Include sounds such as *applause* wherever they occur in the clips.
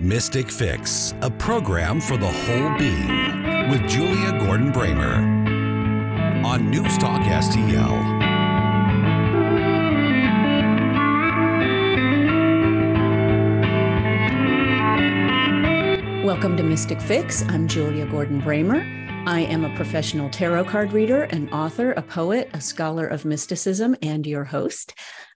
Mystic Fix, a program for the whole being with Julia Gordon Bramer on News Talk STL. Welcome to Mystic Fix. I'm Julia Gordon Bramer. I am a professional tarot card reader, an author, a poet, a scholar of mysticism, and your host.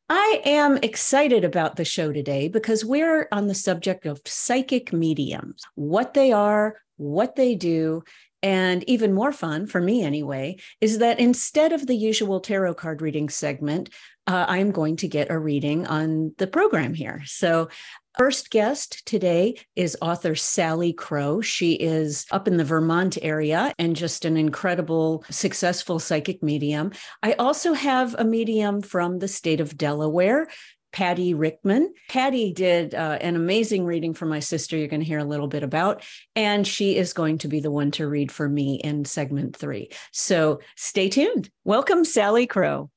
I am excited about the show today because we're on the subject of psychic mediums, what they are, what they do. And even more fun for me, anyway, is that instead of the usual tarot card reading segment, uh, I'm going to get a reading on the program here. So First guest today is author Sally Crow. She is up in the Vermont area and just an incredible, successful psychic medium. I also have a medium from the state of Delaware. Patty Rickman. Patty did uh, an amazing reading for my sister, you're going to hear a little bit about, and she is going to be the one to read for me in segment three. So stay tuned. Welcome, Sally Crow.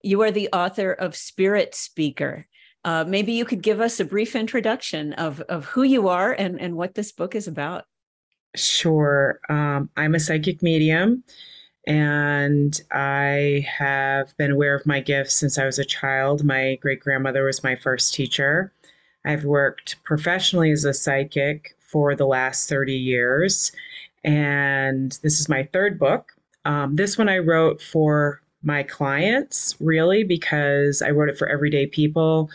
You are the author of Spirit Speaker. Uh, maybe you could give us a brief introduction of, of who you are and, and what this book is about. Sure. Um, I'm a psychic medium and I have been aware of my gifts since I was a child. My great grandmother was my first teacher. I've worked professionally as a psychic for the last 30 years, and this is my third book. Um, this one I wrote for my clients, really, because I wrote it for everyday people,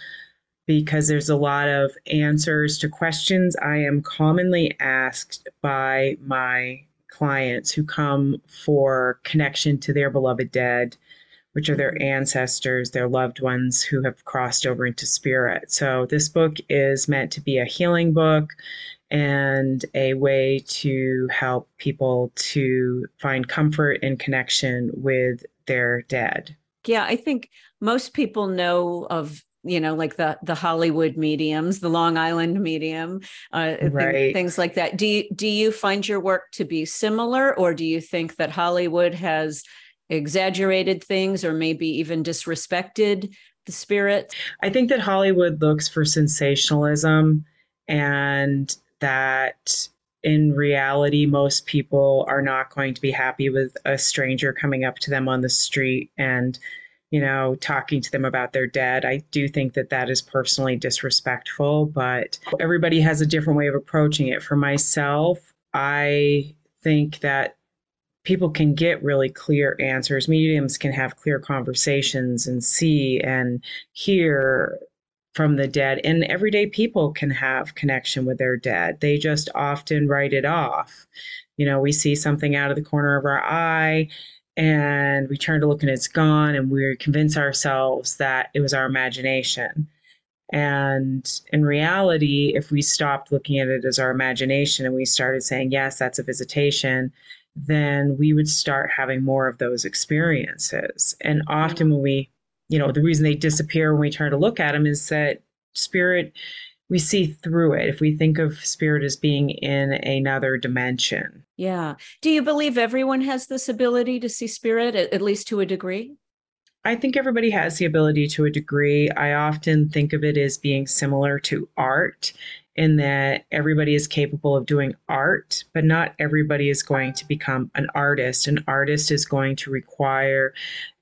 because there's a lot of answers to questions I am commonly asked by my clients who come for connection to their beloved dead, which are their mm-hmm. ancestors, their loved ones who have crossed over into spirit. So, this book is meant to be a healing book and a way to help people to find comfort and connection with their dead. Yeah, I think most people know of you know like the the hollywood mediums the long island medium uh, right. th- things like that do you do you find your work to be similar or do you think that hollywood has exaggerated things or maybe even disrespected the spirit i think that hollywood looks for sensationalism and that in reality, most people are not going to be happy with a stranger coming up to them on the street and, you know, talking to them about their dead. I do think that that is personally disrespectful, but everybody has a different way of approaching it. For myself, I think that people can get really clear answers. Mediums can have clear conversations and see and hear from the dead and everyday people can have connection with their dead. They just often write it off. You know we see something out of the corner of our eye and we turn to look and it's gone and we convince ourselves that it was our imagination. And in reality if we stopped looking at it as our imagination and we started saying yes that's a visitation then we would start having more of those experiences. And mm-hmm. often when we you know, the reason they disappear when we turn to look at them is that spirit, we see through it. If we think of spirit as being in another dimension. Yeah. Do you believe everyone has this ability to see spirit, at least to a degree? I think everybody has the ability to a degree. I often think of it as being similar to art in that everybody is capable of doing art, but not everybody is going to become an artist. An artist is going to require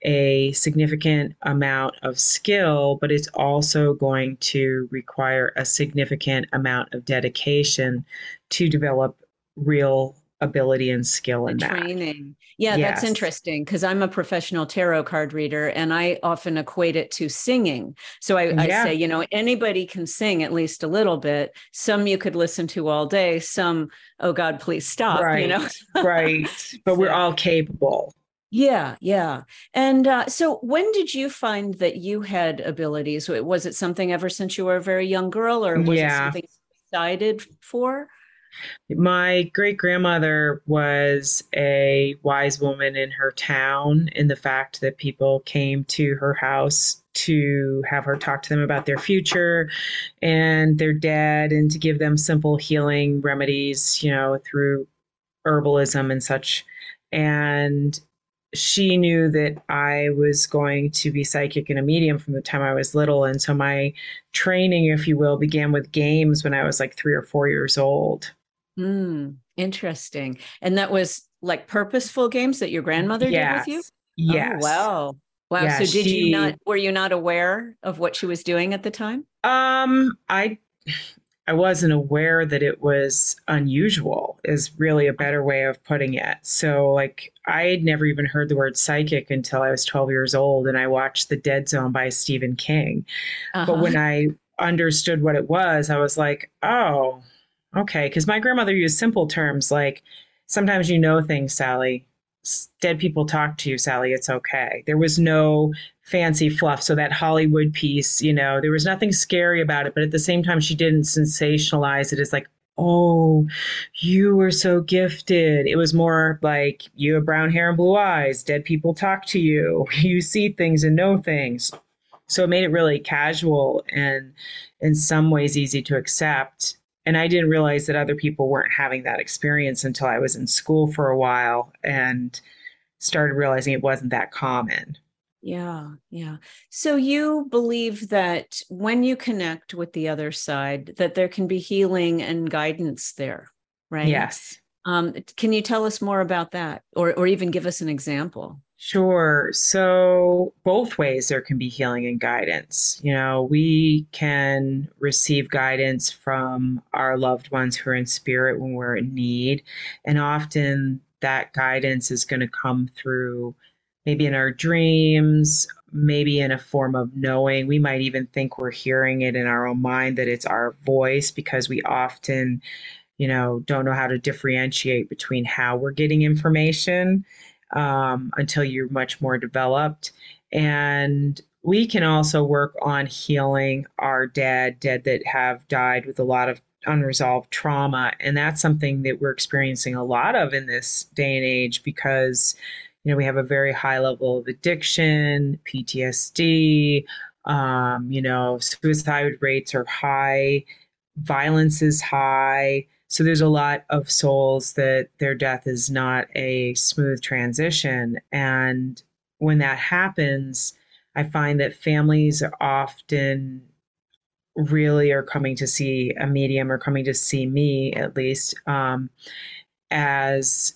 a significant amount of skill, but it's also going to require a significant amount of dedication to develop real ability and skill in that. Training. Yeah, yes. that's interesting because I'm a professional tarot card reader and I often equate it to singing. So I, yeah. I, say, you know, anybody can sing at least a little bit. Some you could listen to all day, some, oh God, please stop, right. you know? right. *laughs* But so, we're all capable. Yeah, yeah. And uh, so when did you find that you had abilities? Was it something ever since you were a very young girl or was yeah. it something decided for? My great grandmother was a wise woman in her town, in the fact that people came to her house to have her talk to them about their future and their dead and to give them simple healing remedies, you know, through herbalism and such. And she knew that I was going to be psychic and a medium from the time I was little. And so my training, if you will, began with games when I was like three or four years old. Mm, interesting. And that was like purposeful games that your grandmother yes. did with you? Yes. Oh, wow. Wow. Yeah, so did she, you not were you not aware of what she was doing at the time? Um I I wasn't aware that it was unusual is really a better way of putting it. So like I had never even heard the word psychic until I was 12 years old and I watched The Dead Zone by Stephen King. Uh-huh. But when I understood what it was, I was like, "Oh, okay." Cuz my grandmother used simple terms like sometimes you know things, Sally. Dead people talk to you, Sally. It's okay. There was no fancy fluff. So that Hollywood piece, you know, there was nothing scary about it, but at the same time, she didn't sensationalize it as like, oh, you were so gifted. It was more like you have brown hair and blue eyes. Dead people talk to you. *laughs* You see things and know things. So it made it really casual and in some ways easy to accept. And I didn't realize that other people weren't having that experience until I was in school for a while and started realizing it wasn't that common. Yeah, yeah. So you believe that when you connect with the other side, that there can be healing and guidance there, right? Yes. Um, can you tell us more about that, or or even give us an example? Sure. So both ways there can be healing and guidance. You know, we can receive guidance from our loved ones who are in spirit when we're in need, and often that guidance is going to come through maybe in our dreams, maybe in a form of knowing. We might even think we're hearing it in our own mind that it's our voice because we often, you know, don't know how to differentiate between how we're getting information um, until you're much more developed. And we can also work on healing our dead, dead that have died with a lot of unresolved trauma. And that's something that we're experiencing a lot of in this day and age because you know, we have a very high level of addiction, PTSD, um, you know, suicide rates are high, violence is high. So there's a lot of souls that their death is not a smooth transition. And when that happens, I find that families are often really are coming to see a medium or coming to see me at least um, as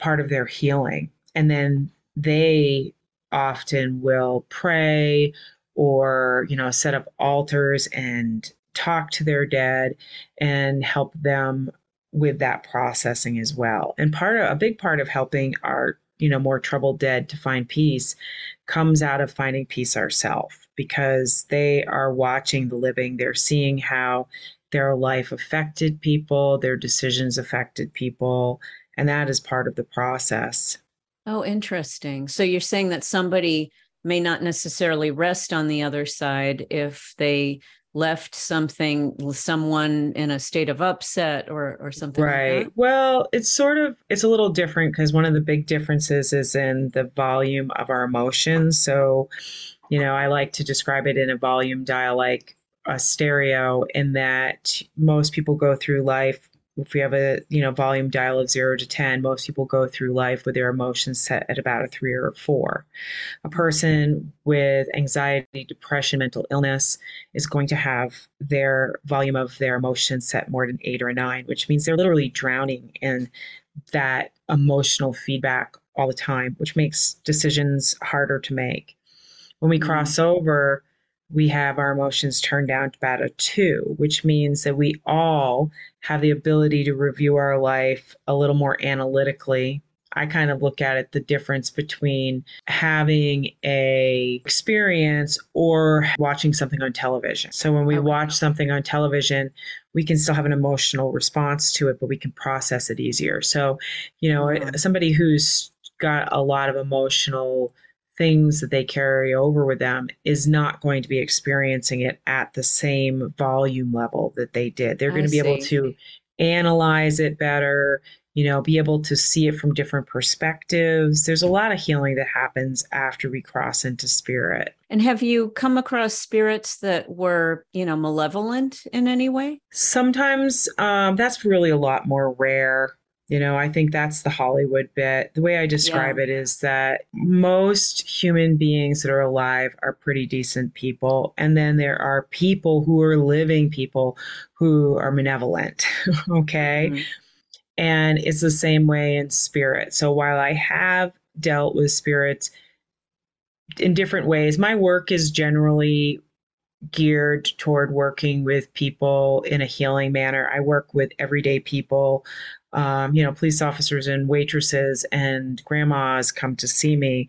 part of their healing and then they often will pray or you know set up altars and talk to their dead and help them with that processing as well. And part of a big part of helping our you know more troubled dead to find peace comes out of finding peace ourselves because they are watching the living. They're seeing how their life affected people their decisions affected people and that is part of the process. Oh, interesting. So you're saying that somebody may not necessarily rest on the other side if they left something someone in a state of upset or or something right. like well it's sort of it's a little different because one of the big differences is in the volume of our emotions. So you know i like to describe it in a volume dial like a stereo in that most people go through life if we have a you know volume dial of 0 to 10 most people go through life with their emotions set at about a 3 or a 4 a person with anxiety depression mental illness is going to have their volume of their emotions set more than 8 or a 9 which means they're literally drowning in that emotional feedback all the time which makes decisions harder to make when we mm-hmm. cross over we have our emotions turned down to about a two, which means that we all have the ability to review our life a little more analytically. I kind of look at it the difference between having a experience or watching something on television. So when we okay. watch something on television, we can still have an emotional response to it, but we can process it easier. So, you know, mm-hmm. somebody who's got a lot of emotional things that they carry over with them is not going to be experiencing it at the same volume level that they did. They're going to be see. able to analyze it better, you know, be able to see it from different perspectives. There's a lot of healing that happens after we cross into spirit. And have you come across spirits that were, you know, malevolent in any way? Sometimes um, that's really a lot more rare You know, I think that's the Hollywood bit. The way I describe yeah. it is that most human beings that are alive are pretty decent people. And then there are people who are living people who are malevolent. *laughs* okay. Mm-hmm. And it's the same way in spirit. So while I have dealt with spirits in different ways, my work is generally geared toward working with people in a healing manner. I work with everyday people um, you know, police officers and waitresses and grandmas come to see me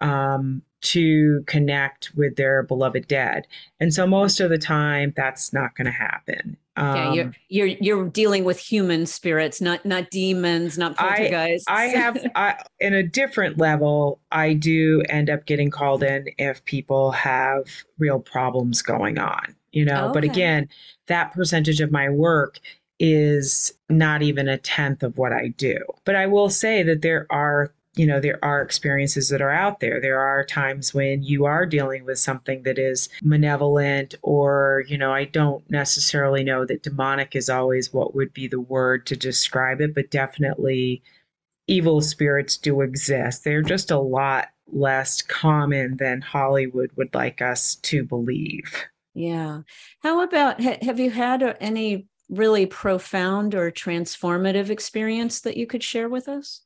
um, to connect with their beloved dead. And so most of the time, that's not going to happen. Um, yeah, you're, you're you're dealing with human spirits, not not demons, not poltergeists. I, I have, *laughs* I, in a different level, I do end up getting called in if people have real problems going on. You know, okay. but again, that percentage of my work is not even a tenth of what I do. But I will say that there are you know there are experiences that are out there. There are times when you are dealing with something that is malevolent or you know i don't necessarily know that demonic is always what would be the word to describe it but definitely evil spirits do exist. They're just a lot less common than hollywood would like us to believe. Yeah. How about have you had uh, any really profound or transformative experience that you could share with us?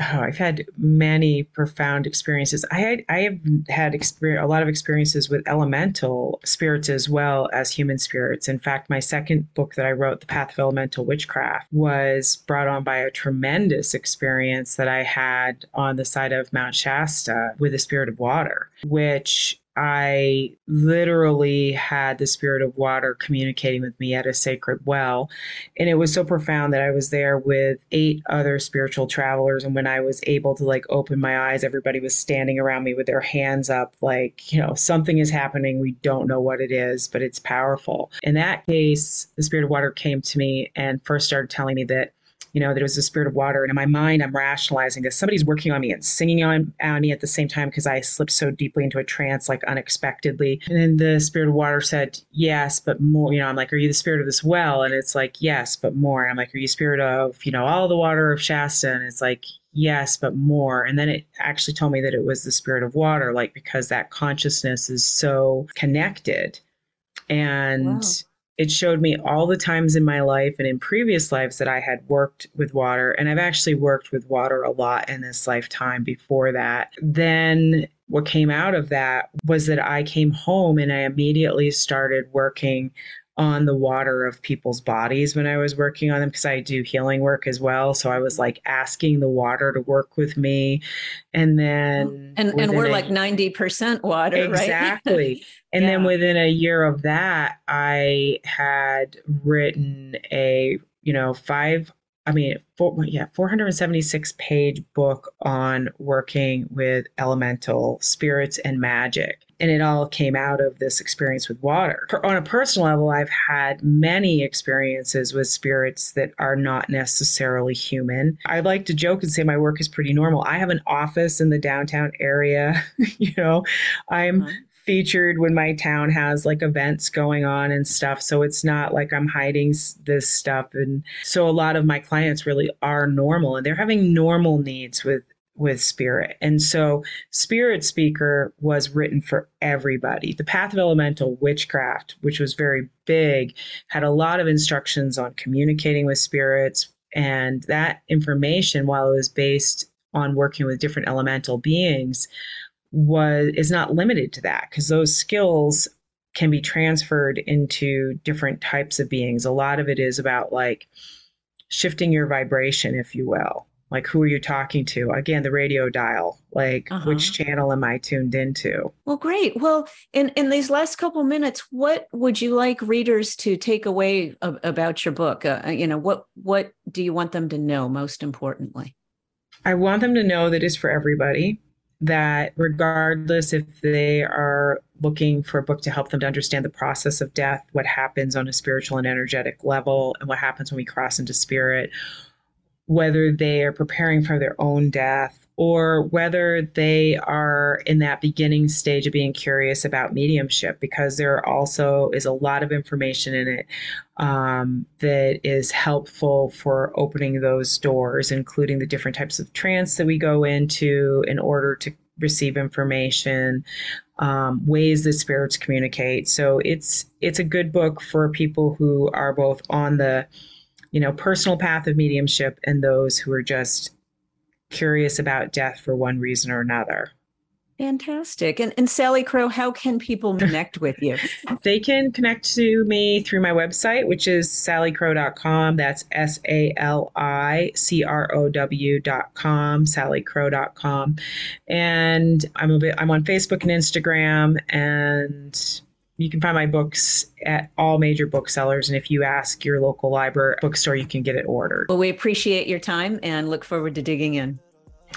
Oh, I've had many profound experiences. I had I have had experience, a lot of experiences with elemental spirits as well as human spirits. In fact, my second book that I wrote, The Path of Elemental Witchcraft, was brought on by a tremendous experience that I had on the side of Mount Shasta with the spirit of water, which I literally had the spirit of water communicating with me at a sacred well. And it was so profound that I was there with eight other spiritual travelers. And when I was able to like open my eyes, everybody was standing around me with their hands up, like, you know, something is happening. We don't know what it is, but it's powerful. In that case, the spirit of water came to me and first started telling me that you know, that it was the spirit of water. And in my mind, I'm rationalizing this. Somebody's working on me and singing on, on me at the same time because I slipped so deeply into a trance, like unexpectedly. And then the spirit of water said, yes, but more, you know, I'm like, are you the spirit of this well? And it's like, yes, but more. And I'm like, are you spirit of, you know, all the water of Shasta? And it's like, yes, but more. And then it actually told me that it was the spirit of water, like because that consciousness is so connected. And wow it showed me all the times in my life and in previous lives that I had worked with water. And I've actually worked with water a lot in this lifetime before that. Then what came out of that was that I came home and I immediately started working on the water of people's bodies when I was working on them because I do healing work as well. So I was like asking the water to work with me. And then and, and we're a, like 90% water, exactly. right? Exactly. *laughs* and yeah. then within a year of that, I had written a, you know, five I mean, four, yeah, 476 page book on working with elemental spirits and magic. And it all came out of this experience with water. On a personal level, I've had many experiences with spirits that are not necessarily human. I like to joke and say my work is pretty normal. I have an office in the downtown area. *laughs* you know, I'm uh-huh featured when my town has like events going on and stuff. So it's not like I'm hiding this stuff. And so a lot of my clients really are normal and they're having normal needs with with spirit. And so Spirit Speaker was written for everybody. The Path of Elemental Witchcraft, which was very big, had a lot of instructions on communicating with spirits. And that information, while it was based on working with different elemental beings, was is not limited to that because those skills can be transferred into different types of beings. A lot of it is about like shifting your vibration, if you will. Like who are you talking to? Again, the radio dial. Like uh-huh. which channel am I tuned into? Well, great. Well, in in these last couple minutes, what would you like readers to take away about your book? Uh, you know, what what do you want them to know most importantly? I want them to know that it's for everybody that regardless if they are looking for a book to help them to understand the process of death, what happens on a spiritual and energetic level, and what happens when we cross into spirit, whether they are preparing for their own death or whether they are in that beginning stage of being curious about mediumship, because there also is a lot of information in it um, that is helpful for opening those doors, including the different types of trance that we go into in order to receive information, um, ways that spirits communicate. So it's it's a good book for people who are both on the you know personal path of mediumship and those who are just curious about death for one reason or another. Fantastic. And, and Sally Crow, how can people *laughs* connect with you? they can connect to me through my website, which is sallicrow.com. That's S A L I C R O W.com, sallicrow.com. And I'm, a bit, I'm on Facebook and Instagram, and you can find my books at all major booksellers. And if you ask your local library bookstore, you can get it ordered. Well, we appreciate your time and look forward to digging in.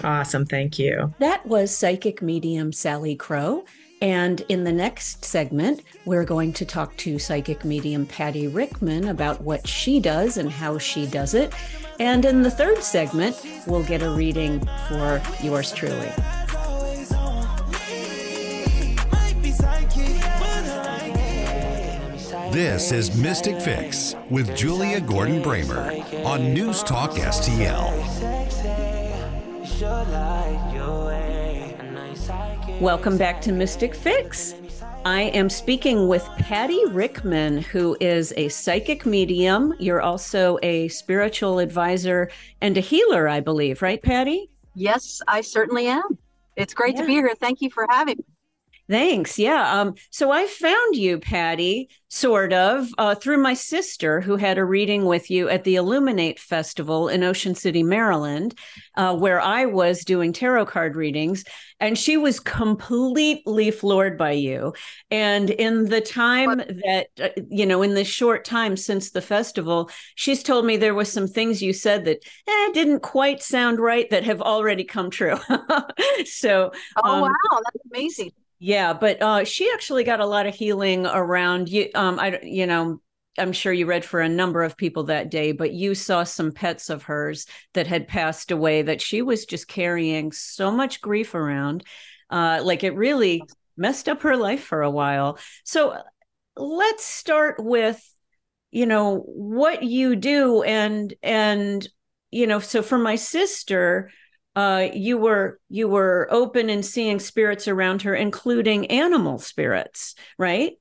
Awesome. Thank you. That was psychic medium Sally Crow. And in the next segment, we're going to talk to psychic medium Patty Rickman about what she does and how she does it. And in the third segment, we'll get a reading for yours truly. This is Mystic Fix with Julia Gordon Bramer on News Talk STL. Welcome back to Mystic Fix. I am speaking with Patty Rickman, who is a psychic medium. You're also a spiritual advisor and a healer, I believe, right, Patty? Yes, I certainly am. It's great yeah. to be here. Thank you for having me. Thanks. Yeah. Um, so I found you, Patty, sort of, uh, through my sister who had a reading with you at the Illuminate Festival in Ocean City, Maryland, uh, where I was doing tarot card readings. And she was completely floored by you. And in the time that, uh, you know, in the short time since the festival, she's told me there was some things you said that eh, didn't quite sound right that have already come true. *laughs* so, oh, um, wow. That's amazing yeah, but uh, she actually got a lot of healing around you. Um, I, you know, I'm sure you read for a number of people that day, but you saw some pets of hers that had passed away that she was just carrying so much grief around. Uh, like it really messed up her life for a while. So let's start with, you know, what you do and, and, you know, so for my sister, uh, you were you were open and seeing spirits around her, including animal spirits, right?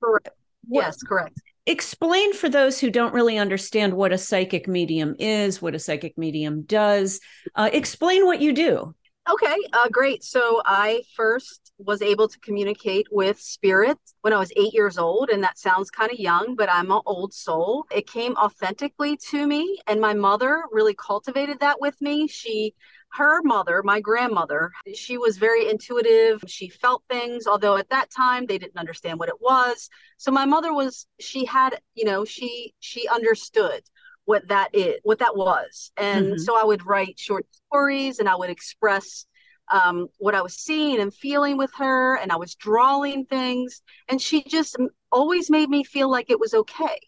Correct. Yes, correct. Explain for those who don't really understand what a psychic medium is, what a psychic medium does. Uh, explain what you do. Okay, uh, great. So I first was able to communicate with spirit when I was eight years old, and that sounds kind of young, but I'm an old soul. It came authentically to me, and my mother really cultivated that with me. She her mother, my grandmother, she was very intuitive. She felt things, although at that time they didn't understand what it was. So my mother was, she had, you know, she she understood what that is, what that was. And mm-hmm. so I would write short stories and I would express um, what I was seeing and feeling with her, and I was drawing things. And she just always made me feel like it was okay.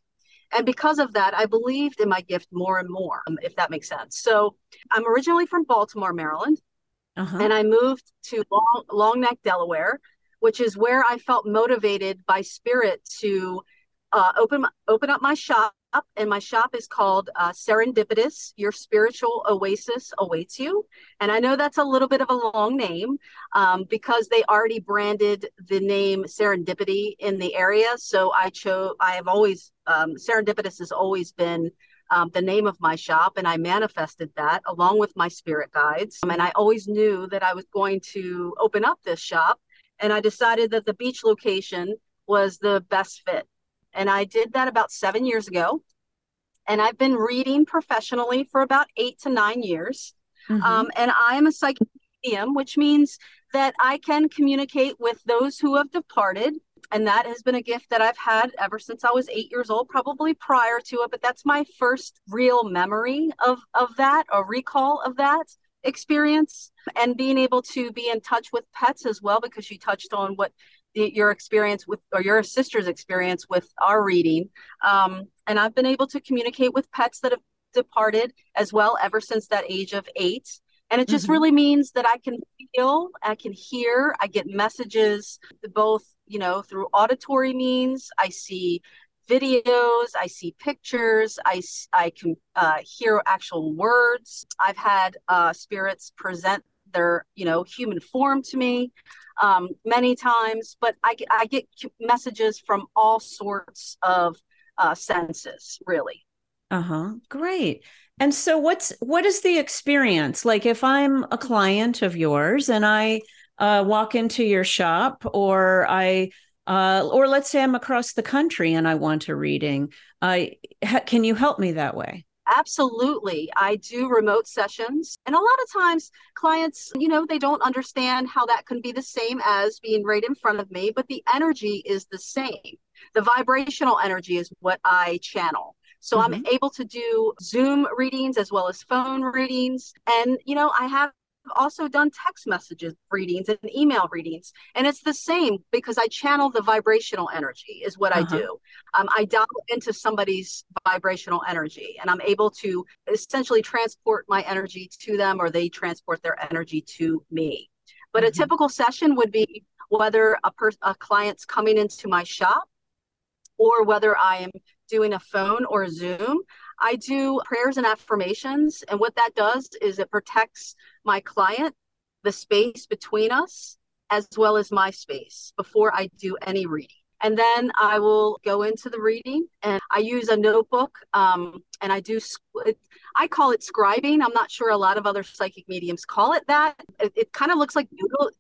And because of that, I believed in my gift more and more, um, if that makes sense. So I'm originally from Baltimore, Maryland, uh-huh. and I moved to Long, Long Neck, Delaware, which is where I felt motivated by spirit to uh, open open up my shop and my shop is called uh, Serendipitous. Your spiritual oasis awaits you. And I know that's a little bit of a long name um, because they already branded the name Serendipity in the area. So I chose. I have always um, Serendipitous has always been. Um, the name of my shop, and I manifested that along with my spirit guides. And I always knew that I was going to open up this shop, and I decided that the beach location was the best fit and I did that about seven years ago. And I've been reading professionally for about eight to nine years. Mm-hmm. Um, and I am a psychic medium, which means that I can communicate with those who have departed. And that has been a gift that I've had ever since I was eight years old, probably prior to it. But that's my first real memory of, of that, a recall of that experience. And being able to be in touch with pets as well, because you touched on what your experience with or your sister's experience with our reading um, and i've been able to communicate with pets that have departed as well ever since that age of eight And it just mm-hmm. really means that I can feel, I can hear, I get messages both, you know, through auditory means. I see videos, I see pictures, I, I can uh, hear actual words. I've had uh, spirits present their, you know, human form to me um, many times, but I, I get messages from all sorts of uh, senses, really. Uh huh. Great. And so, what's what is the experience like? If I'm a client of yours and I uh, walk into your shop, or I, uh, or let's say I'm across the country and I want a reading, I ha- can you help me that way? Absolutely. I do remote sessions. And a lot of times, clients, you know, they don't understand how that can be the same as being right in front of me, but the energy is the same. The vibrational energy is what I channel. So mm-hmm. I'm able to do Zoom readings as well as phone readings. And, you know, I have also done text messages readings and email readings and it's the same because i channel the vibrational energy is what uh-huh. i do um, i dial into somebody's vibrational energy and i'm able to essentially transport my energy to them or they transport their energy to me but mm-hmm. a typical session would be whether a, per- a client's coming into my shop or whether i am doing a phone or Zoom, I do prayers and affirmations. And what that does is it protects my client, the space between us, as well as my space before I do any reading. And then I will go into the reading and I use a notebook um, and I do, I call it scribing. I'm not sure a lot of other psychic mediums call it that. It, it kind of looks like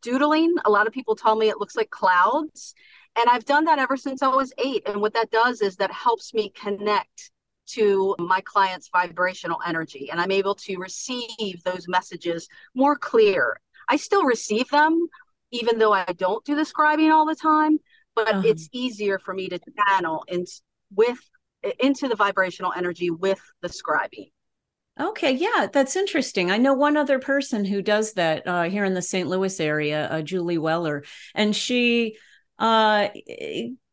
doodling. A lot of people tell me it looks like clouds. And I've done that ever since I was eight. And what that does is that helps me connect to my client's vibrational energy. And I'm able to receive those messages more clear. I still receive them, even though I don't do the scribing all the time, but uh-huh. it's easier for me to channel in, with into the vibrational energy with the scribing. Okay, yeah, that's interesting. I know one other person who does that uh, here in the St. Louis area, uh, Julie Weller, and she uh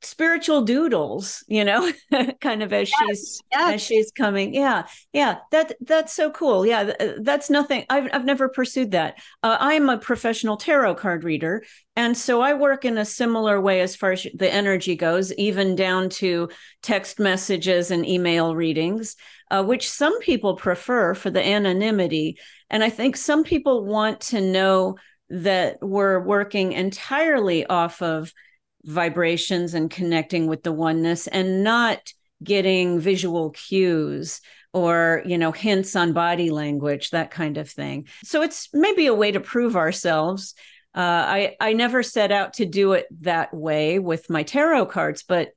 spiritual doodles you know *laughs* kind of as yes, she's yes. as she's coming. Yeah yeah that that's so cool. Yeah that's nothing i've, I've never pursued that. Uh, i'm a professional tarot card reader and so i work in a similar way as far as the energy goes even down to text messages and email readings uh, which some people prefer for the anonymity. And i think some people want to know that we're working entirely off of vibrations and connecting with the oneness and not getting visual cues or you know hints on body language that kind of thing. So it's maybe a way to prove ourselves. Uh, i i never set out to do it that way with my tarot cards but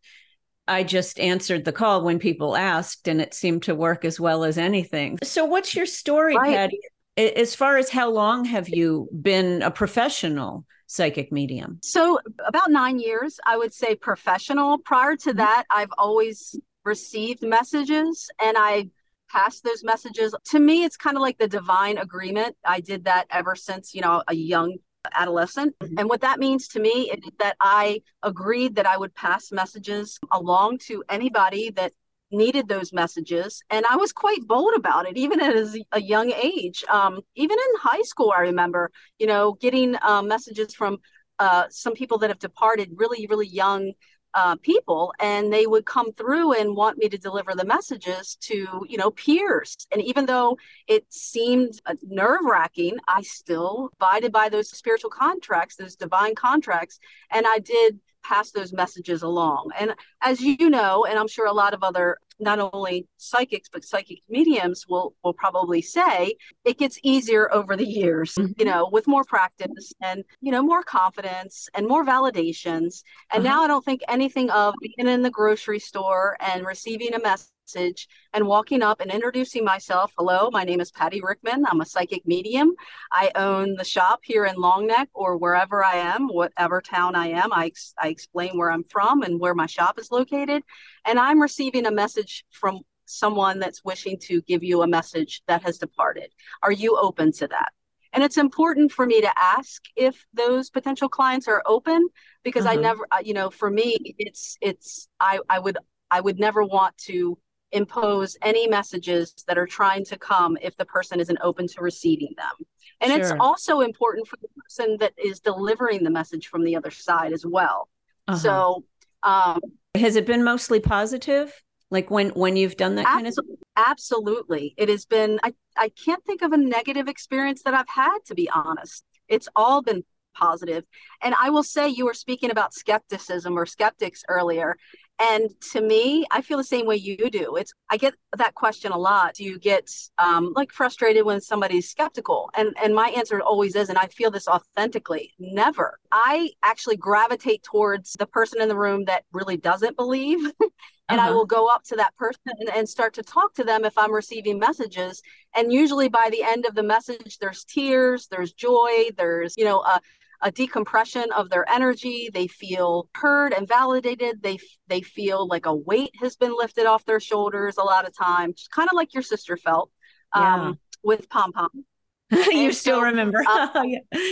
i just answered the call when people asked and it seemed to work as well as anything. So what's your story right. patty as far as how long have you been a professional psychic medium? So, about nine years, I would say professional. Prior to mm-hmm. that, I've always received messages and I pass those messages. To me, it's kind of like the divine agreement. I did that ever since, you know, a young adolescent. Mm-hmm. And what that means to me is that I agreed that I would pass messages along to anybody that needed those messages and i was quite bold about it even at a young age. Um, even in high school i remember you know getting uh, messages from uh, some people that have departed really really young uh, people and they would come through and want me to deliver the messages to you know peers. And even though it seemed uh, nerve wracking i still abided by those spiritual contracts those divine contracts and i did pass those messages along. And as you know, and I'm sure a lot of other not only psychics but psychic mediums will will probably say it gets easier over the years mm-hmm. you know with more practice and you know more confidence and more validations and uh-huh. now i don't think anything of being in the grocery store and receiving a message message and walking up and introducing myself. Hello, my name is Patty Rickman. I'm a psychic medium. I own the shop here in Long Neck or wherever I am, whatever town I am. I, I explain where I'm from and where my shop is located. And I'm receiving a message from someone that's wishing to give you a message that has departed. Are you open to that? And it's important for me to ask if those potential clients are open because uh-huh. I never, you know, for me, it's, it's, I, I would, I would never want to impose any messages that are trying to come if the person isn't open to receiving them. And sure. it's also important for the person that is delivering the message from the other side as well. Uh-huh. So, um, has it been mostly positive? Like when when you've done that kind of absolutely, it has been. I I can't think of a negative experience that I've had to be honest. It's all been positive. And I will say you were speaking about skepticism or skeptics earlier. And to me, I feel the same way you do. It's I get that question a lot. Do you get um, like frustrated when somebody's skeptical? And and my answer always is, and I feel this authentically, never. I actually gravitate towards the person in the room that really doesn't believe. *laughs* and uh-huh. I will go up to that person and, and start to talk to them if I'm receiving messages. And usually by the end of the message, there's tears, there's joy, there's, you know, a, a decompression of their energy. They feel heard and validated. They they feel like a weight has been lifted off their shoulders a lot of times, kind of like your sister felt um, yeah. with Pom Pom. *laughs* you still so, remember? uh,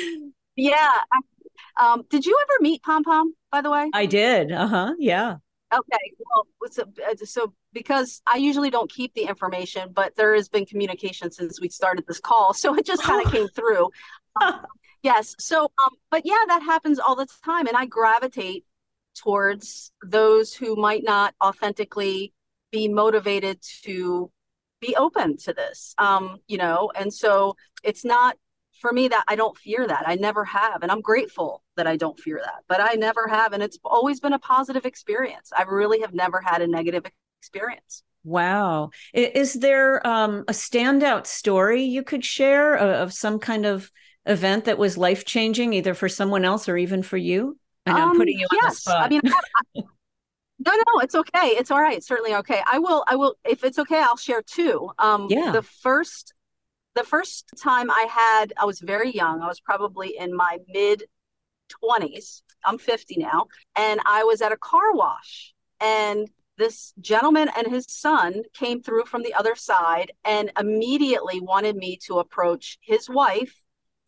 *laughs* yeah. Um, did you ever meet Pom Pom? By the way, I did. Uh huh. Yeah. Okay. Well, so, uh, so because I usually don't keep the information, but there has been communication since we started this call, so it just kind of *laughs* came through. Um, Yes. So, um, but yeah, that happens all the time. And I gravitate towards those who might not authentically be motivated to be open to this. Um, you know, and so it's not for me that I don't fear that. I never have. And I'm grateful that I don't fear that, but I never have. And it's always been a positive experience. I really have never had a negative experience. Wow. Is there um, a standout story you could share of, of some kind of event that was life changing, either for someone else or even for you? And um, I'm putting you yes. on the spot. I mean, I, *laughs* no, no, it's okay. It's all right. It's certainly okay. I will. I will. If it's okay, I'll share two. Um, yeah. The first, the first time I had, I was very young. I was probably in my mid twenties. I'm 50 now, and I was at a car wash, and this gentleman and his son came through from the other side and immediately wanted me to approach his wife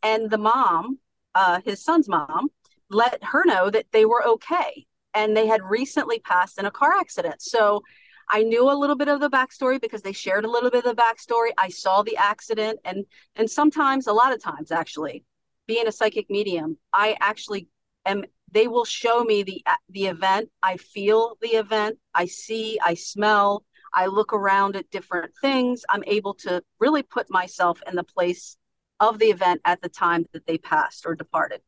and the mom, uh, his son's mom, let her know that they were okay and they had recently passed in a car accident. So I knew a little bit of the backstory because they shared a little bit of the backstory. I saw the accident and and sometimes, a lot of times actually, being a psychic medium, I actually am they will show me the the event. I feel the event. I see, I smell, I look around at different things. I'm able to really put myself in the place of the event at the time that they passed or departed.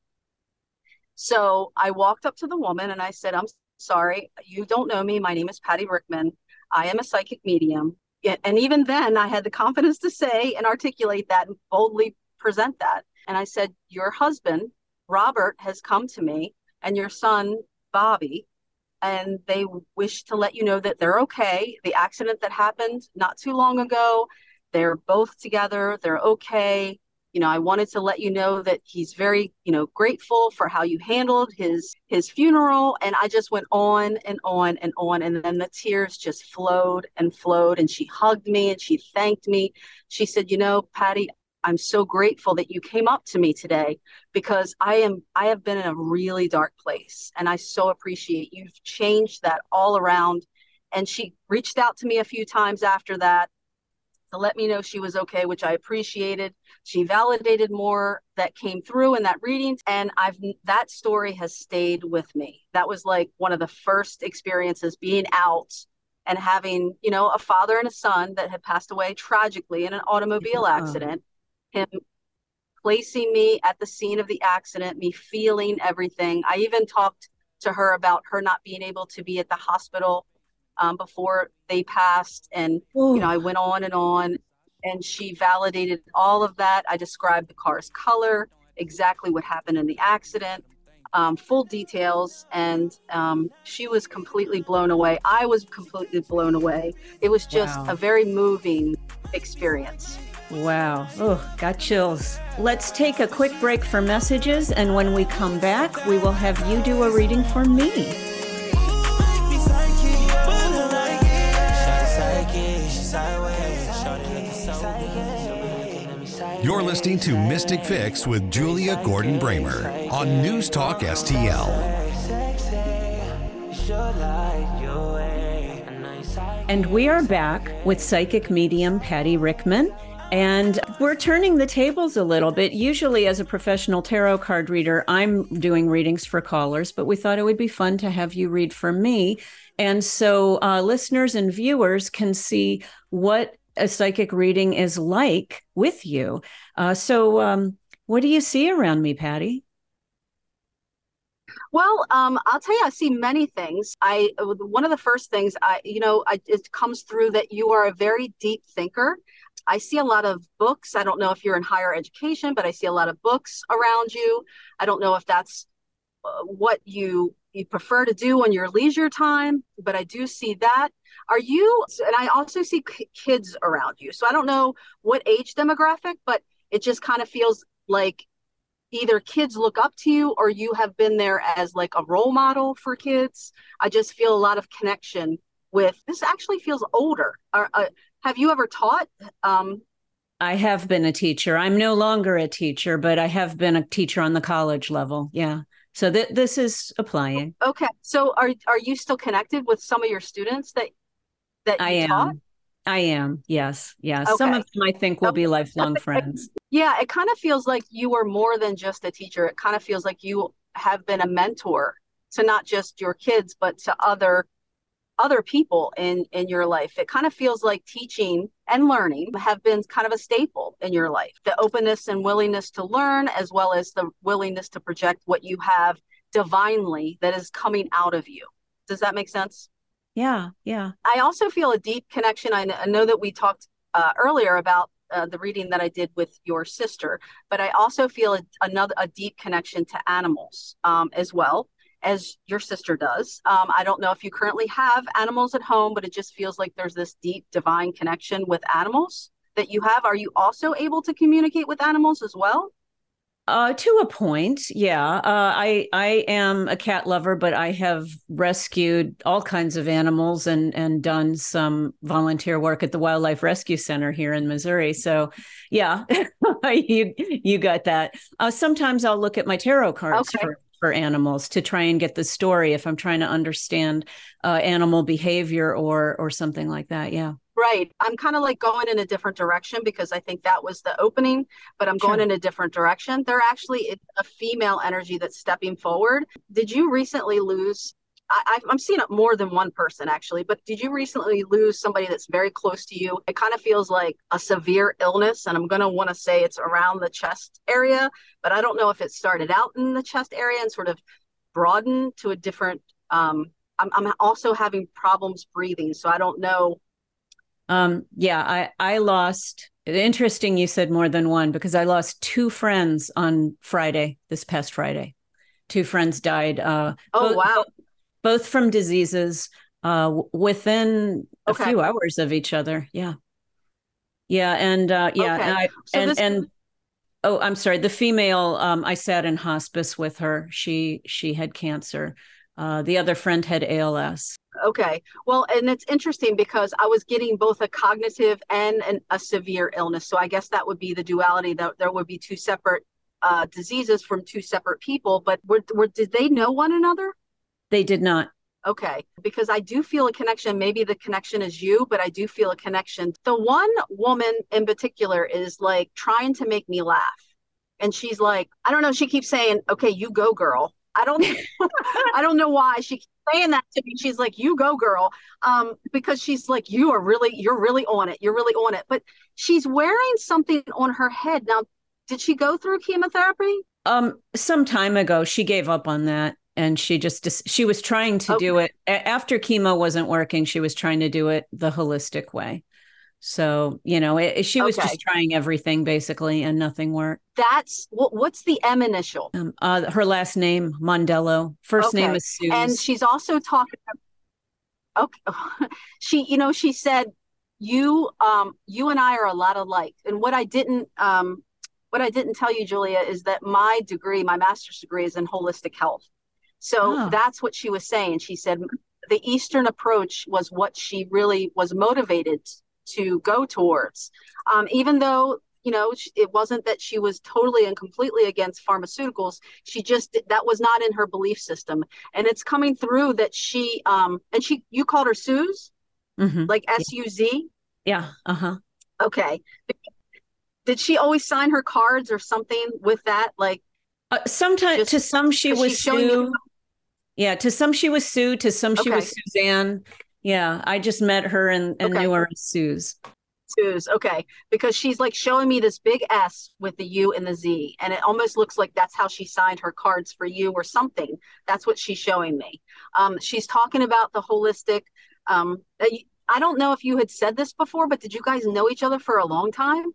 So I walked up to the woman and I said, I'm sorry, you don't know me. My name is Patty Rickman. I am a psychic medium. And even then, I had the confidence to say and articulate that and boldly present that. And I said, Your husband, Robert, has come to me, and your son, Bobby, and they wish to let you know that they're okay. The accident that happened not too long ago, they're both together, they're okay you know i wanted to let you know that he's very you know grateful for how you handled his his funeral. And i just went on and on and on. And then the tears just flowed and flowed. And she hugged me and she thanked me. She said you know patty i'm so grateful that you came up to me today because i am i have been in a really dark place and i so appreciate you've changed that all around. And she reached out to me a few times after that to let me know she was okay, which I appreciated. She validated more that came through in that reading. And I've that story has stayed with me. That was like one of the first experiences being out and having, you know, a father and a son that had passed away tragically in an automobile yeah. accident. Him placing me at the scene of the accident, me feeling everything. I even talked to her about her not being able to be at the hospital um, before they passed. And, Ooh. you know, I went on and on and she validated all of that. I described the car's color, exactly what happened in the accident, um, full details. And um, she was completely blown away. I was completely blown away. It was just wow. a very moving experience. Wow. Oh, got chills. Let's take a quick break for messages. And when we come back, we will have you do a reading for me. You're listening to Mystic Fix with Julia Gordon Bramer on News Talk STL. And we are back with psychic medium Patty Rickman. And we're turning the tables a little bit. Usually, as a professional tarot card reader, I'm doing readings for callers, but we thought it would be fun to have you read for me. And so, uh, listeners and viewers can see what a psychic reading is like with you. Uh, so, um, what do you see around me, Patty? Well, um, I'll tell you, I see many things. I one of the first things I, you know, I, it comes through that you are a very deep thinker. I see a lot of books. I don't know if you're in higher education, but I see a lot of books around you. I don't know if that's uh, what you you prefer to do on your leisure time, but I do see that. Are you? And I also see kids around you. So I don't know what age demographic, but it just kind of feels like either kids look up to you or you have been there as like a role model for kids. I just feel a lot of connection with this actually feels older. uh, have you ever taught? Um, I have been a teacher. I'm no longer a teacher, but I have been a teacher on the college level. Yeah. So th- this is applying. Okay. So are are you still connected with some of your students that that I am? Taught? I am. Yes. Yes. Okay. Some of them I think will be lifelong friends. Yeah, it kind of feels like you are more than just a teacher. It kind of feels like you have been a mentor to not just your kids, but to other other people in in your life. It kind of feels like teaching and learning have been kind of a staple in your life. The openness and willingness to learn as well as the willingness to project what you have divinely that is coming out of you. Does that make sense? Yeah, yeah. I also feel a deep connection. I know that we talked uh, earlier about uh, the reading that I did with your sister, but I also feel a, another a deep connection to animals um, as well as your sister does. Um, I don't know if you currently have animals at home, but it just feels like there's this deep divine connection with animals that you have. Are you also able to communicate with animals as well? Uh, to a point, yeah. Uh, I I am a cat lover, but I have rescued all kinds of animals and and done some volunteer work at the Wildlife Rescue Center here in Missouri. So, yeah, *laughs* you you got that. Uh, sometimes I'll look at my tarot cards okay. for for animals to try and get the story if I'm trying to understand uh, animal behavior or or something like that. Yeah. Right. I'm kind of like going in a different direction because I think that was the opening, but I'm going in a different direction. They're actually it's a female energy that's stepping forward. Did you recently lose? I, am seeing it more than one person actually, but did you recently lose somebody that's very close to you? It kind of feels like a severe illness, and I'm going to want to say it's around the chest area, but I don't know if it started out in the chest area and sort of broadened to a different. Um, I'm, I'm also having problems breathing, so I don't know um, yeah, I I lost. Interesting, you said more than one because I lost two friends on Friday, this past Friday. Two friends died. Uh, oh both, wow! Both from diseases uh, within okay. a few hours of each other. Yeah, yeah, and uh, yeah, okay. and I, so and, this- and oh, I'm sorry. The female, um, I sat in hospice with her. She she had cancer. Uh, the other friend had ALS. Okay. Well, and it's interesting because I was getting both a cognitive and an, a severe illness. So I guess that would be the duality that there would be two separate uh, diseases from two separate people. But were, were, did they know one another? They did not. Okay. Because I do feel a connection. Maybe the connection is you, but I do feel a connection. The one woman in particular is like trying to make me laugh. And she's like, I don't know. She keeps saying, okay, you go, girl. I don't *laughs* I don't know why she keeps saying that to me. She's like, "You go, girl," um, because she's like, "You are really, you're really on it. You're really on it." But she's wearing something on her head now. Did she go through chemotherapy? Um, some time ago, she gave up on that, and she just she was trying to okay. do it after chemo wasn't working. She was trying to do it the holistic way. So, you know, it, she was okay. just trying everything basically and nothing worked. That's what, what's the M initial? Um, uh, her last name, Mondello. First okay. name is Sue. And she's also talking. Okay. *laughs* she, you know, she said, you, um, you and I are a lot alike. And what I didn't, um, what I didn't tell you, Julia, is that my degree, my master's degree is in holistic health. So oh. that's what she was saying. She said the Eastern approach was what she really was motivated to go towards. Um, even though you know it wasn't that she was totally and completely against pharmaceuticals she just that was not in her belief system and it's coming through that she um and she you called her suze Mhm. like S U Z. Yeah. Uh huh. Okay. Did she always sign her cards or something with that? Like, Uh, sometimes Just- to some she was she showing you- Sue. Yeah, to some she was Sue. To some she was Suzanne. Yeah, I just met her and, and Okay. knew her as Sue's. Sue's okay because she's like showing me this big S with the U and the Z, and it almost looks like that's how she signed her cards for you or something. That's what she's showing me. Um, she's talking about the holistic. Um, uh, I don't know if you had said this before, but did you guys know each other for a long time?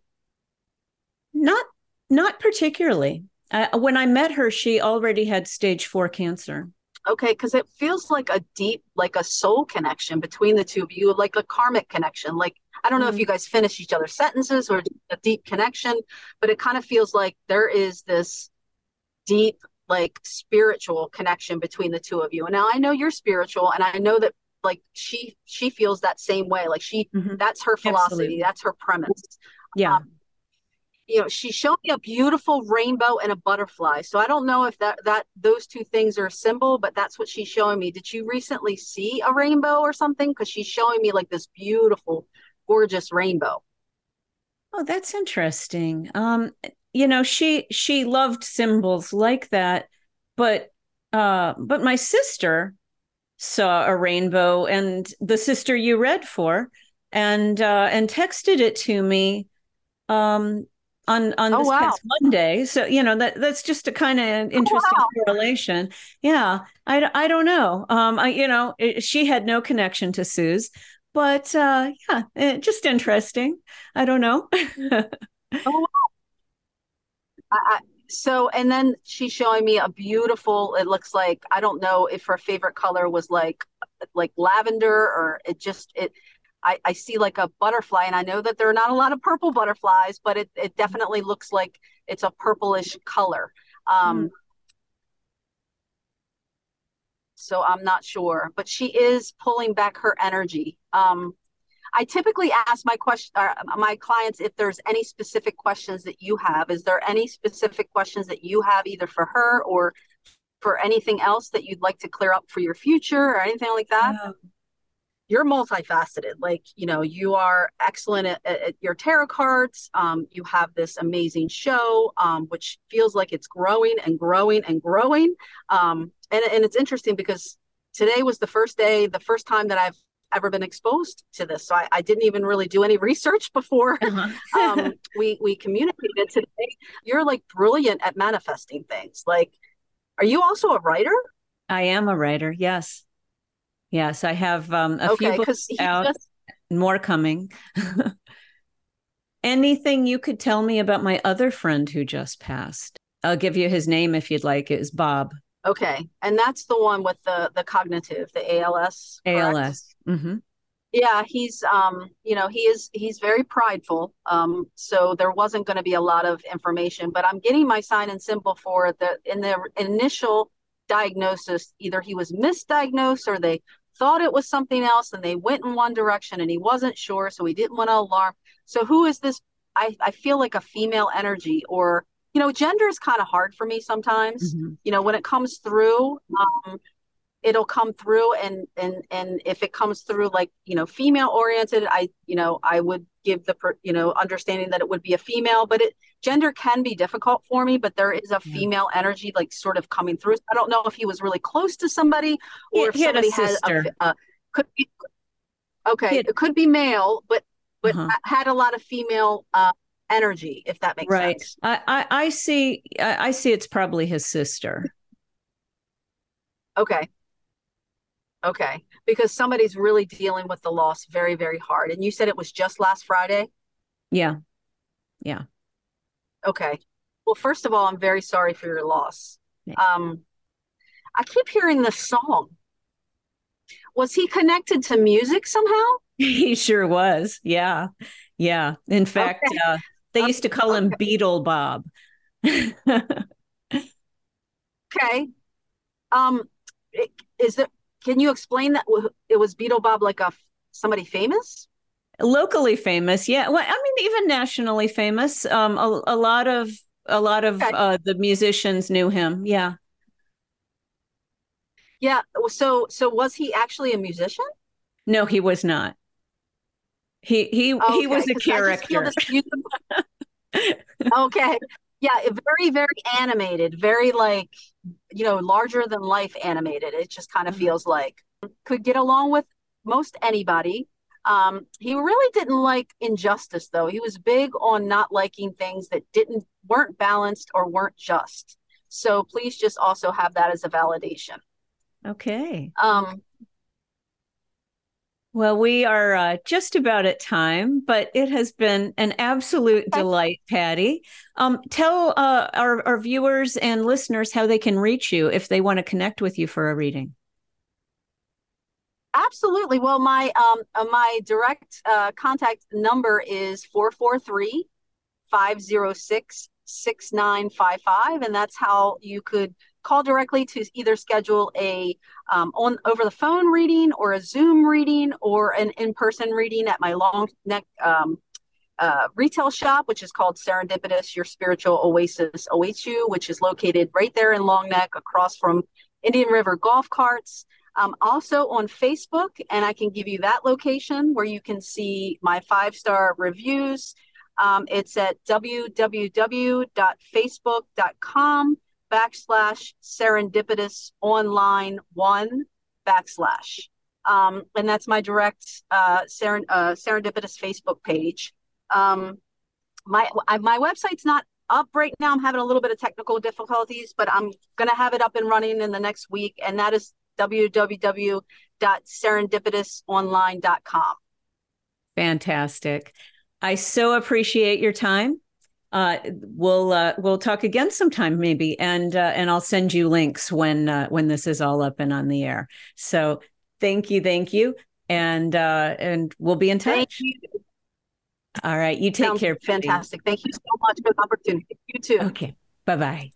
Not not particularly. Uh, when I met her, she already had stage four cancer. Okay, because it feels like a deep, like a soul connection between the two of you, like a karmic connection. Like I don't know if Mm. you guys finish each other's sentences or a deep connection, but it kind of feels like there is this deep, like spiritual connection between the two of you. And now I know you're spiritual, and I know that like she she feels that same way. Like she Mhm. that's her philosophy, Absolutely. that's her premise Yeah. um, you know she showed me a beautiful rainbow and a butterfly. So i don't know if that that those two things are a symbol but that's what she's showing me. Did you recently see a rainbow or something? Because she's showing me like this beautiful gorgeous rainbow. Oh, that's interesting. Um, you know, she she loved symbols like that, but uh, but my sister saw a rainbow, and the sister you read for, and uh, and texted it to me, um, on on Oh, this wow. past Monday. So you know that that's just a kind of interesting wow. correlation. Yeah, I I don't know. Um, I you know it, she had no connection to Sue's. But uh, yeah, eh, just interesting. I don't know. I, I, so and then she's showing me a beautiful it looks like i don't know if her favorite color was like like lavender or it just it I, I see like a butterfly and i know that there are not a lot of purple butterflies but it, it definitely looks like it's a purplish color um Mm. so i'm not sure but she is pulling back her energy um I typically ask my question, uh, my clients, if there's any specific questions that you have. Is there any specific questions that you have, either for her or for anything else that you'd like to clear up for your future or anything like that? Yeah. You're multifaceted. Like you know, you are excellent at, at, your tarot cards. Um, you have this amazing show, um, which feels like it's growing and growing and growing. Um, and and it's interesting because today was the first day, the first time that I've ever been exposed to this. So I, I didn't even really do any *laughs* research before Uh-huh. *laughs* um, we we communicated today. You're like brilliant at manifesting things. Like, are you also a writer? I am a writer. Yes. Yes, I have um, a okay, few books out, just more coming. *laughs* Anything you could tell me about my other friend who just passed? I'll give you his name if you'd like. It is Bob. okay, and that's the one with the the cognitive, the ALS. correct? ALS. hmm Yeah, he's um, you know, he is he's very prideful. Um, so there wasn't going to be a lot of information, but I'm getting my sign and symbol for the in the initial diagnosis, either he was misdiagnosed or they thought it was something else and they went in one direction and he wasn't sure, so he didn't want to alarm. So who is this? I, I feel like a female energy or you know, gender is kind of hard for me sometimes. Mhm. You know, when it comes through, um, it'll come through and and and if it comes through like you know female oriented i you know i would give the per, you know understanding that it would be a female but it gender can be difficult for me but there is a Yeah. female energy like sort of coming through i don't know if he was really close to somebody He- or if he had a somebody had sister. a, a could be okay had- it could be male but but Uh-huh. had a lot of female uh energy if that makes Right. sense I, I, I see. I, I see. It's probably his sister. Okay. Okay. Because somebody's really dealing with the loss very, very hard. And you said it was just last Friday? Yeah. Yeah. Okay. Well, first of all, I'm very sorry for your loss. Yeah. Um, I keep hearing this song. Was he connected to music somehow? *laughs* He sure was. Yeah. Yeah. In fact, Okay. uh, they used to call him okay. Beatle Bob. *laughs* Okay. Um, is there, can you explain that it was Beatle Bob like a somebody famous? Locally famous yeah well i mean even nationally famous um a, a lot of a lot of uh the musicians knew him yeah Yeah. So, so was he actually a musician? no he was not He he okay, he was a character. *laughs* okay. Yeah, very very animated, very like you know, larger than life animated. It just kind of mm-hmm. feels like could get along with most anybody. Um, he really didn't like injustice though. He was big on not liking things that didn't weren't balanced or weren't just. So please just also have that as a validation. Okay. Um, well, we are uh, just about at time, but it has been an absolute delight, Patty. Um, tell uh, our, our viewers and listeners how they can reach you if they want to connect with you for a reading. Absolutely. Well, my um, uh, my direct uh, contact number is 443 506 6955. And that's how you could call directly to either schedule a um, on over the phone reading or a Zoom reading or an in person reading at my long neck um, uh, retail shop, which is called Serendipitous. Your spiritual oasis awaits you, which is located right there in Long Neck, across from Indian River Golf Carts. Um, also on Facebook, and I can give you that location where you can see my five star reviews. Um, it's at www.facebook.com backslash serendipitous online one backslash. Um, and that's my direct uh, seren- uh, serendipitous Facebook page. Um, my I, my website's not up right now. I'm having a little bit of technical difficulties, but I'm going to have it up and running in the next week, and that is www.serendipitousonline.com. Fantastic. I so appreciate your time uh, we'll uh, we'll talk again sometime maybe, and uh, and I'll send you links when uh, when this is all up and on the air. So thank you, thank you, and uh, and we'll be in touch. All right, you take Sounds care. Fantastic. Thank you so much for the opportunity. You too. Okay. Bye bye.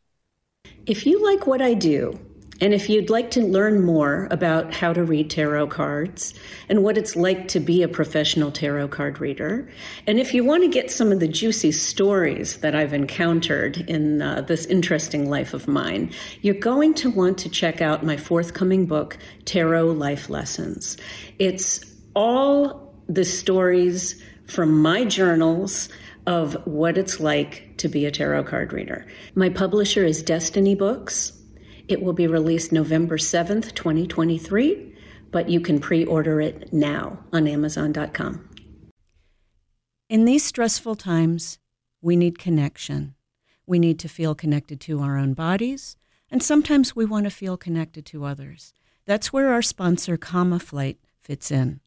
If you like what I do and if you'd like to learn more about how to read tarot cards and what it's like to be a professional tarot card reader, and if you want to get some of the juicy stories that I've encountered in uh, this interesting life of mine, you're going to want to check out my forthcoming book, Tarot Life Lessons. It's all the stories from my journals of what it's like to be a tarot card reader. My publisher is Destiny Books. It will be released November 7th, 2023, but you can pre order it now on Amazon.com. In these stressful times, we need connection. We need to feel connected to our own bodies, and sometimes we want to feel connected to others. That's where our sponsor, Kama Flight, fits in.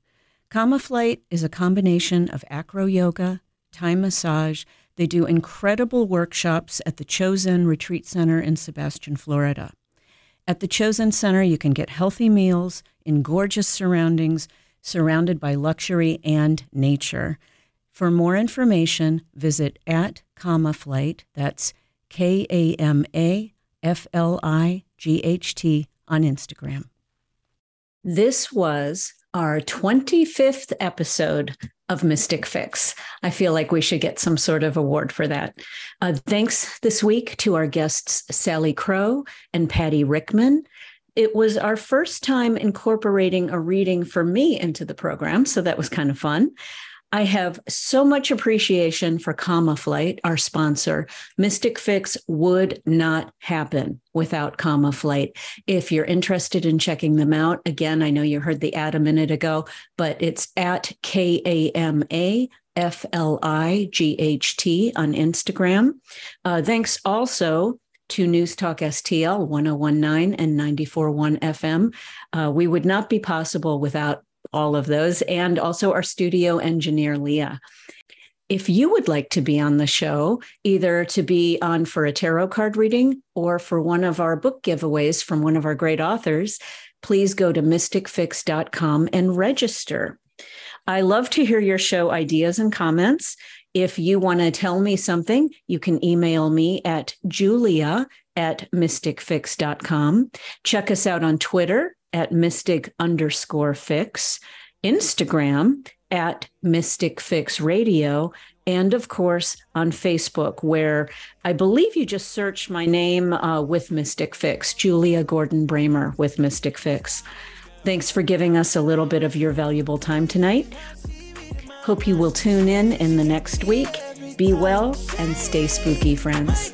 Kama Flight is a combination of acro yoga, Thai massage. They do incredible workshops at the Chosen Retreat Center in Sebastian, Florida. At the Chosen Center, you can get healthy meals in gorgeous surroundings, surrounded by luxury and nature. For more information, visit at Kama Flight, that's K A M A F L I G H T on Instagram. This was our 25th episode of Mystic Fix. I feel like we should get some sort of award for that. Uh, thanks this week to our guests, Sally Crow and Patty Rickman. It was our first time incorporating a reading for me into the program, so that was kind of fun. I have so much appreciation for Kama Flight, our sponsor. Mystic Fix would not happen without Kama Flight. If you're interested in checking them out, again, I know you heard the ad a minute ago, but it's at K A M A F L I G H T on Instagram. Uh, thanks also to News Talk STL 1019 and 941 FM. Uh, we would not be possible without all of those, and also our studio engineer, Leah. If you would like to be on the show, either to be on for a tarot card reading or for one of our book giveaways from one of our great authors, please go to mysticfix.com and register. I love to hear your show ideas and comments. If you want to tell me something, you can email me at julia at mysticfix.com. Check us out on Twitter at mystic underscore fix, Instagram at Mystic Fix Radio, and of course on Facebook, where I believe you just search my name uh, with Mystic Fix, Julia Gordon Bramer with Mystic Fix. Thanks for giving us a little bit of your valuable time tonight. Hope you will tune in in the next week. Be well and stay spooky, friends.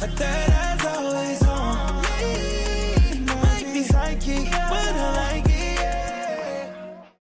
But she's